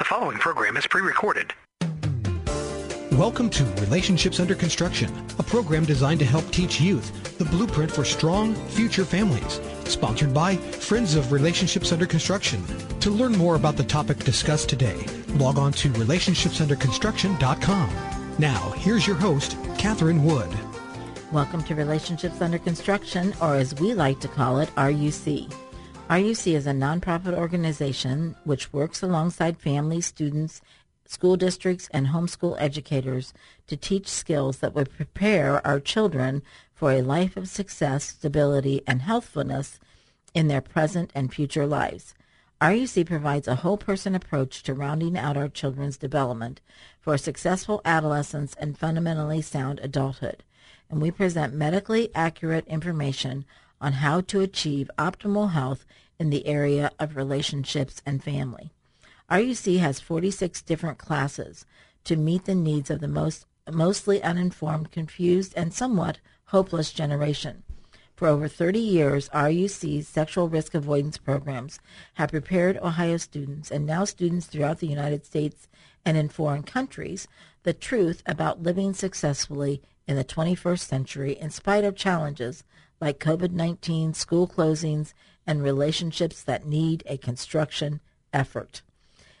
The following program is pre-recorded. Welcome to Relationships Under Construction, a program designed to help teach youth the blueprint for strong future families. Sponsored by Friends of Relationships Under Construction. To learn more about the topic discussed today, log on to relationshipsunderconstruction.com. Now, here's your host, Catherine Wood. Welcome to Relationships Under Construction, or as we like to call it, RUC. RUC is a nonprofit organization which works alongside families, students, school districts, and homeschool educators to teach skills that would prepare our children for a life of success, stability, and healthfulness in their present and future lives. RUC provides a whole person approach to rounding out our children's development for successful adolescence and fundamentally sound adulthood. And we present medically accurate information on how to achieve optimal health in the area of relationships and family. RUC has 46 different classes to meet the needs of the most mostly uninformed, confused, and somewhat hopeless generation. For over 30 years, RUC's sexual risk avoidance programs have prepared Ohio students and now students throughout the United States and in foreign countries the truth about living successfully in the 21st century in spite of challenges like COVID-19, school closings, and relationships that need a construction effort.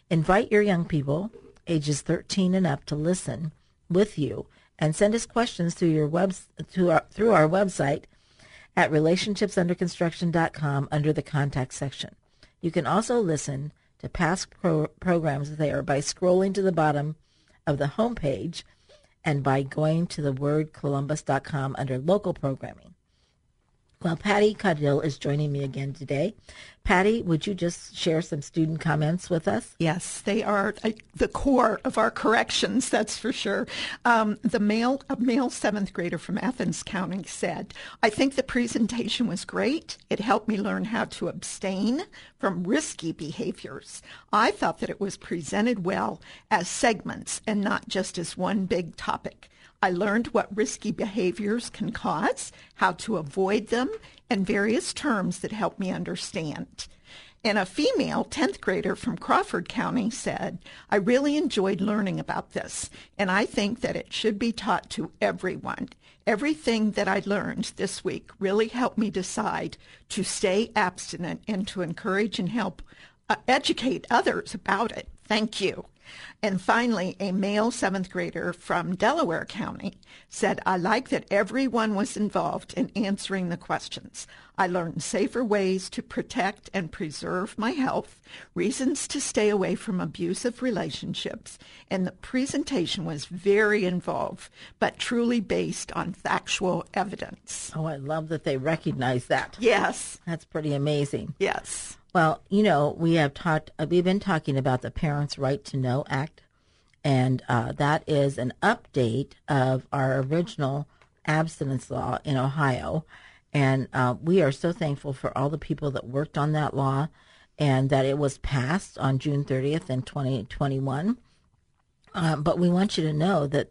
Invite your young people, ages 13 and up, to listen with you and send us questions through your web through our, through our website at relationshipsunderconstruction.com under the contact section. You can also listen to past pro- programs there by scrolling to the bottom of the homepage and by going to the wordcolumbus.com under local programming. Well, Patty Cuddill is joining me again today. Patty, would you just share some student comments with us? Yes, they are uh, the core of our corrections, that's for sure. Um, the male, a male seventh grader from Athens County said, I think the presentation was great. It helped me learn how to abstain from risky behaviors. I thought that it was presented well as segments and not just as one big topic. I learned what risky behaviors can cause, how to avoid them, and various terms that help me understand. And a female 10th grader from Crawford County said, I really enjoyed learning about this, and I think that it should be taught to everyone. Everything that I learned this week really helped me decide to stay abstinent and to encourage and help uh, educate others about it. Thank you. And finally, a male seventh grader from Delaware County said, I like that everyone was involved in answering the questions. I learned safer ways to protect and preserve my health, reasons to stay away from abusive relationships, and the presentation was very involved, but truly based on factual evidence. Oh, I love that they recognize that. Yes. That's pretty amazing. Yes. Well, you know, we have talked, uh, we've been talking about the Parents' Right to Know Act, and uh, that is an update of our original abstinence law in Ohio. And uh, we are so thankful for all the people that worked on that law and that it was passed on June 30th in 2021. Um, but we want you to know that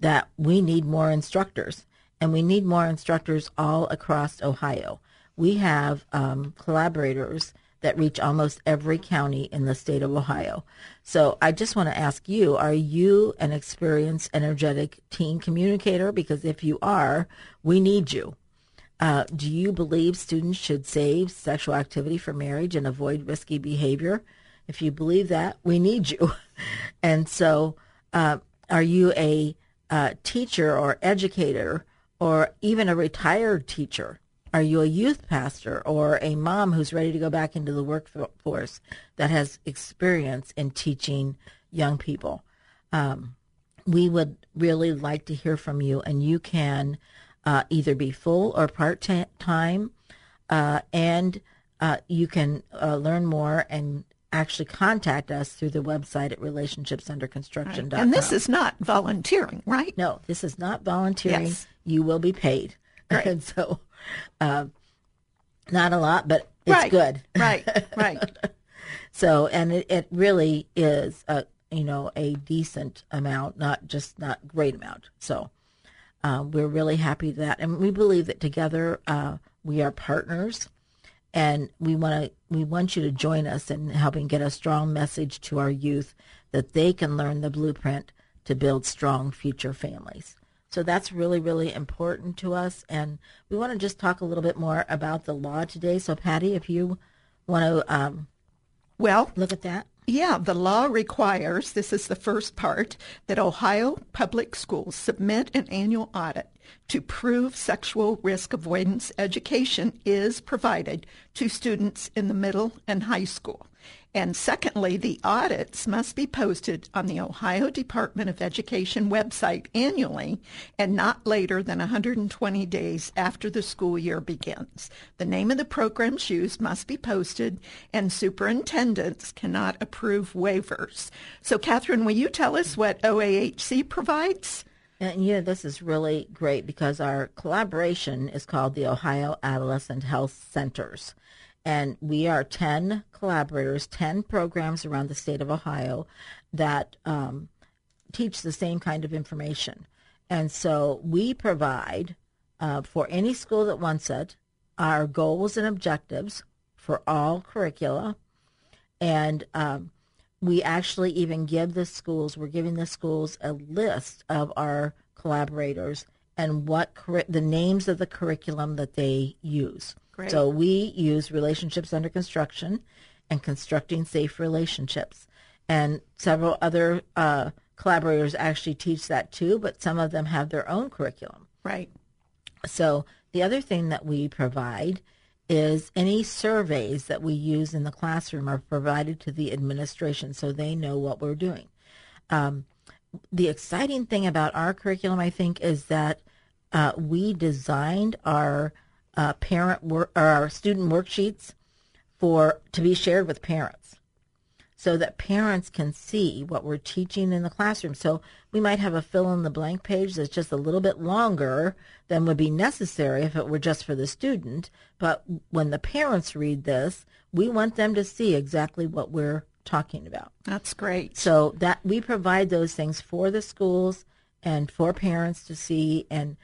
that we need more instructors, and we need more instructors all across Ohio. We have um, collaborators that reach almost every county in the state of Ohio. So I just want to ask you, are you an experienced, energetic teen communicator? Because if you are, we need you. Uh, do you believe students should save sexual activity for marriage and avoid risky behavior? If you believe that, we need you. and so, uh, are you a uh, teacher or educator or even a retired teacher? Are you a youth pastor or a mom who's ready to go back into the workforce that has experience in teaching young people? Um, we would really like to hear from you, and you can uh, either be full or part time, uh, and uh, you can uh, learn more and actually contact us through the website at relationshipsunderconstruction.com. And this is not volunteering, right? No, this is not volunteering. Yes. You will be paid. Right. And so, uh, not a lot, but it's right. good. Right, right. So, and it, it really is a you know a decent amount, not just not great amount. So, uh, we're really happy that, and we believe that together uh, we are partners, and we want to we want you to join us in helping get a strong message to our youth that they can learn the blueprint to build strong future families. So that's really, really important to us. And we want to just talk a little bit more about the law today. So, Patty, if you want to um, Well, look at that. Yeah, the law requires, this is the first part, that Ohio public schools submit an annual audit to prove sexual risk avoidance education is provided to students in the middle and high school. And secondly, the audits must be posted on the Ohio Department of Education website annually and not later than 120 days after the school year begins. The name of the programs used must be posted and superintendents cannot approve waivers. So Catherine, will you tell us what OAHC provides? And yeah, this is really great because our collaboration is called the Ohio Adolescent Health Centers. And we are 10 collaborators, 10 programs around the state of Ohio that um, teach the same kind of information. And so we provide uh, for any school that wants it our goals and objectives for all curricula. And um, we actually even give the schools, we're giving the schools a list of our collaborators and what the names of the curriculum that they use. So we use relationships under construction and constructing safe relationships. And several other uh, collaborators actually teach that too, but some of them have their own curriculum. Right. So the other thing that we provide is any surveys that we use in the classroom are provided to the administration so they know what we're doing. Um, the exciting thing about our curriculum, I think, is that uh, we designed our uh, parent work, or our student worksheets for to be shared with parents so that parents can see what we're teaching in the classroom. So we might have a fill in the blank page that's just a little bit longer than would be necessary if it were just for the student. But when the parents read this, we want them to see exactly what we're talking about. That's great. So that we provide those things for the schools and for parents to see and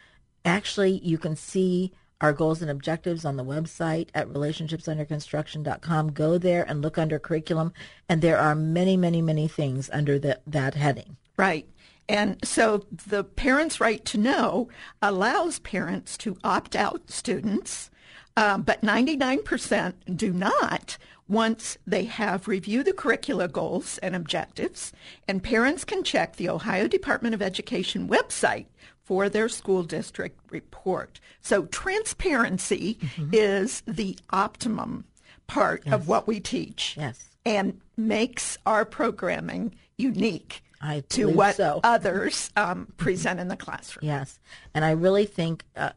actually you can see our goals and objectives on the website at relationshipsunderconstruction.com. Go there and look under curriculum and there are many many many things under the, that heading. Right. And so the parents' right to know allows parents to opt out students, um, but 99% do not once they have reviewed the curricula goals and objectives. And parents can check the Ohio Department of Education website for their school district report. So transparency is the optimum part of what we teach Yes. and makes our programming unique to what so. others um, present in the classroom. Yes, and I really think uh,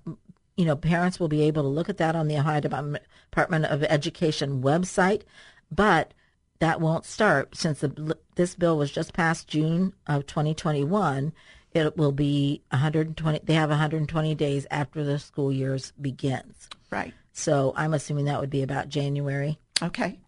you know parents will be able to look at that on the Ohio Department Department of Education website, but that won't start since the, this bill was just passed June of 2021. It will be 120. They have 120 days after the school years begins. Right. So I'm assuming that would be about January. Okay.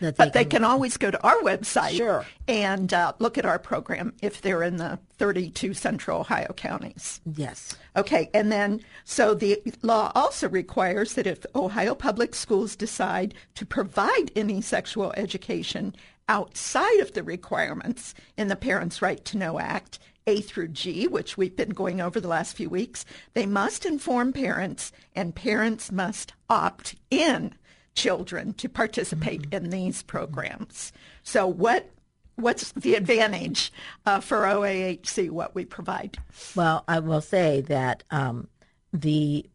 That But they can always go to our website Sure. and uh, look at our program if they're in the 32 central Ohio counties. yes. Okay, and then so the law also requires that if Ohio public schools decide to provide any sexual education outside of the requirements in the Parents' Right to Know Act, A through G, which we've been going over the last few weeks, they must inform parents and parents must opt in children to participate in these programs. So what what's the advantage uh, for OAHC, what we provide? Well, I will say that um, the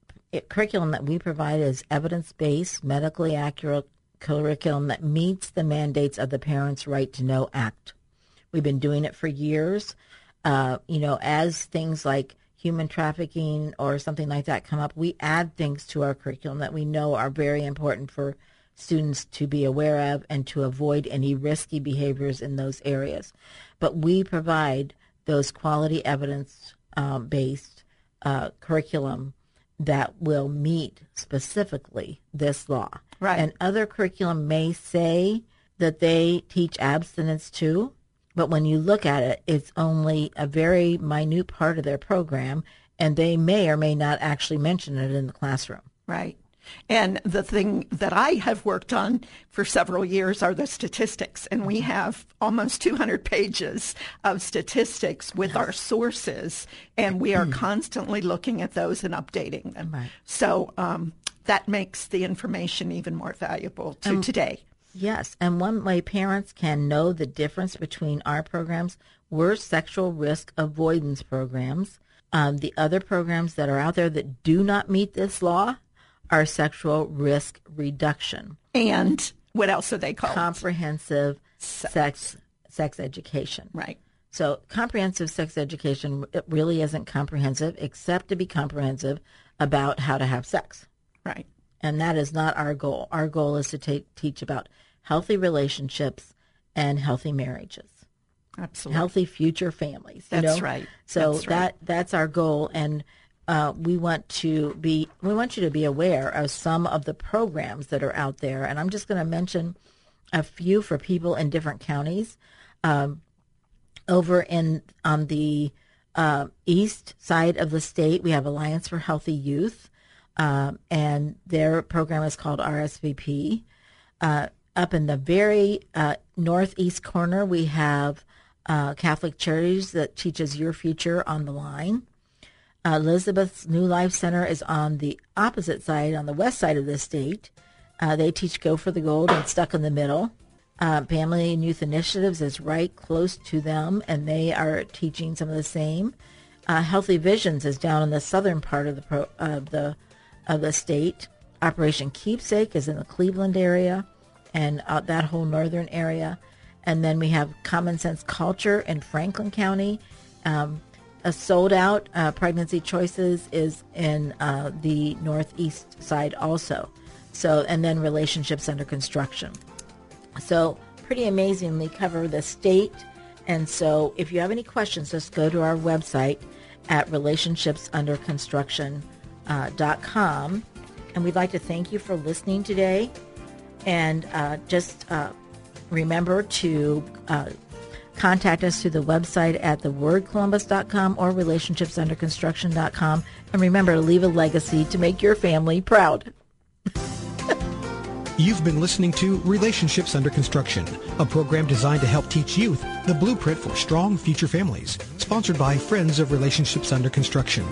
curriculum that we provide is evidence-based, medically accurate curriculum that meets the mandates of the Parents' Right to Know Act. We've been doing it for years. Uh, you know, as things like human trafficking or something like that come up, we add things to our curriculum that we know are very important for students to be aware of and to avoid any risky behaviors in those areas. But we provide those quality evidence um, based uh, curriculum that will meet specifically this law. Right. And other curriculum may say that they teach abstinence too, but when you look at it, it's only a very minute part of their program, and they may or may not actually mention it in the classroom. Right. And the thing that I have worked on for several years are the statistics. And we have almost 200 pages of statistics with our sources, and we are constantly looking at those and updating them. Right. So um, that makes the information even more valuable to today. Yes, and one way parents can know the difference between our programs, we're sexual risk avoidance programs. Um, the other programs that are out there that do not meet this law are sexual risk reduction, And what else are they called? comprehensive sex sex education. right. So comprehensive sex education it really isn't comprehensive except to be comprehensive about how to have sex. Right. And that is not our goal. Our goal is to take, teach about healthy relationships and healthy marriages, Absolutely. healthy future families. you That's know? right. So That's right. that that's our goal, and uh, we want to be we want you to be aware of some of the programs that are out there. And I'm just going to mention a few for people in different counties. Um, over in on the uh, east side of the state, we have Alliance for Healthy Youth, um, and their program is called RSVP. Uh, up in the very uh, northeast corner, we have uh, Catholic Charities that teaches Your Future on the Line. Uh, Elizabeth's New Life Center is on the opposite side, on the west side of the state. Uh, they teach Go for the Gold and Stuck in the Middle. Uh, Family and Youth Initiatives is right close to them, and they are teaching some of the same. Uh, Healthy Visions is down in the southern part of the pro, of the of the state. Operation Keepsake is in the Cleveland area, and uh, that whole northern area. And then we have Common Sense Culture in Franklin County. Um, a sold out uh, pregnancy choices is in uh, the northeast side also. So, and then relationships under construction. So, pretty amazingly cover the state. And so, if you have any questions, just go to our website at relationshipsunderconstruction.com. And we'd like to thank you for listening today. And uh, just uh, remember to uh, contact us through the website at thewordcolumbus.com or relationshipsunderconstruction.com. And remember to leave a legacy to make your family proud. You've been listening to Relationships Under Construction, a program designed to help teach youth the blueprint for strong future families, sponsored by Friends of Relationships Under Construction.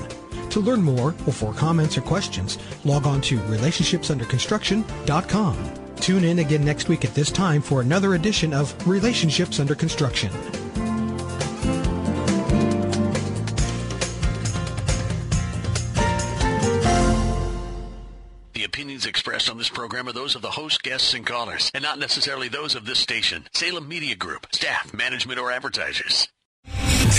To learn more or for comments or questions, log on to relationshipsunderconstruction.com. Tune in again next week at this time for another edition of Relationships Under Construction. The opinions expressed on this program are those of the host, guests, and callers, and not necessarily those of this station, Salem Media Group, staff, management, or advertisers.